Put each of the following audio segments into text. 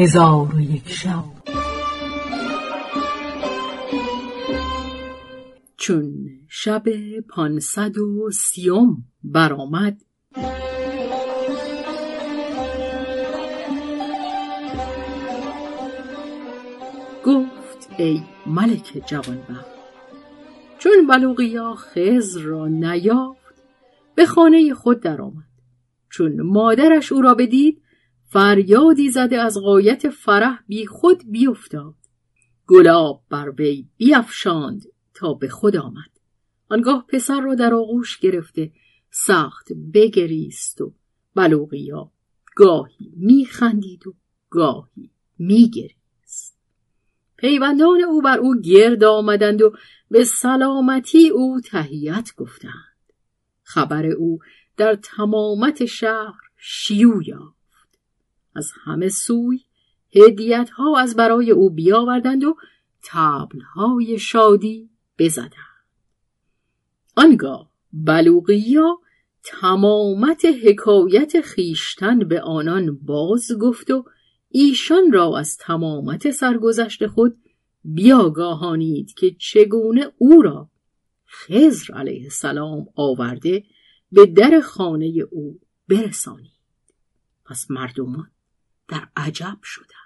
هزار و یک شب. چون شب پانصد و سیوم برآمد گفت ای ملک جوانبخت چون بلوغیا خزر را نیافت به خانه خود درآمد. چون مادرش او را بدید فریادی زده از قایت فرح بی خود بیفتاد. گلاب بر وی بیافشاند تا به خود آمد. آنگاه پسر را در آغوش گرفته سخت بگریست و بلوغیا گاهی میخندید و گاهی میگریست. پیوندان او بر او گرد آمدند و به سلامتی او تهیت گفتند. خبر او در تمامت شهر شیوع یافت. از همه سوی هدیت ها از برای او بیاوردند و تبل های شادی بزدند. آنگاه بلوغیا تمامت حکایت خیشتن به آنان باز گفت و ایشان را از تمامت سرگذشت خود بیاگاهانید که چگونه او را خزر علیه السلام آورده به در خانه او برسانید. پس مردمان در عجب شدند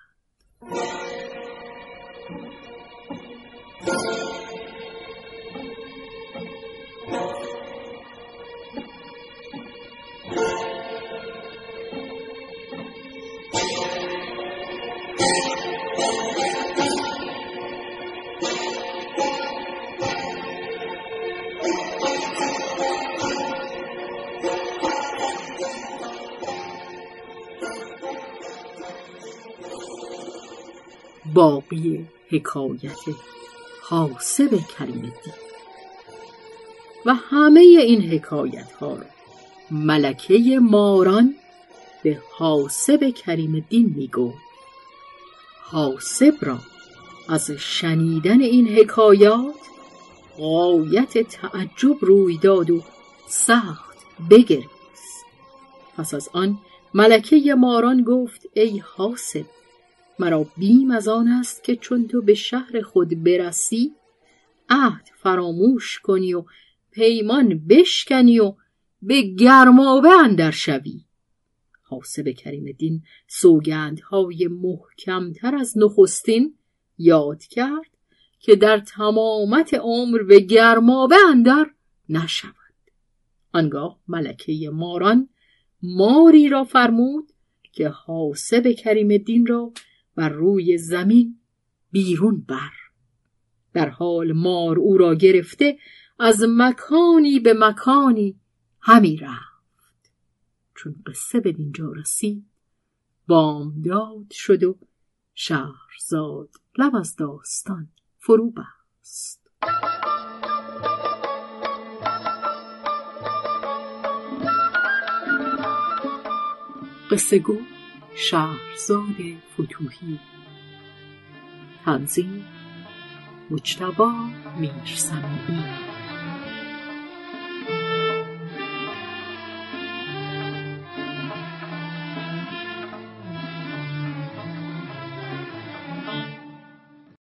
باقی حکایت حاسب کریم الدین و همه این حکایت ها را ملکه ماران به حاسب کریم الدین می گفت حاسب را از شنیدن این حکایات غایت تعجب روی داد و سخت بگریست. پس از آن ملکه ماران گفت ای حاسب مرا بیم از آن است که چون تو به شهر خود برسی عهد فراموش کنی و پیمان بشکنی و به گرمابه اندر شوی. حاسب کریم دین سوگندهای محکمتر از نخستین یاد کرد که در تمامت عمر به گرمابه اندر نشود. آنگاه ملکه ماران ماری را فرمود که حاسب کریم دین را بر روی زمین بیرون بر. در حال مار او را گرفته از مکانی به مکانی همی رفت. چون قصه به دینجا رسید بامداد شد و شهرزاد لب از داستان فرو بست. قصه گو شهرزاد فتوحی تنظیم مجتبا میرسمی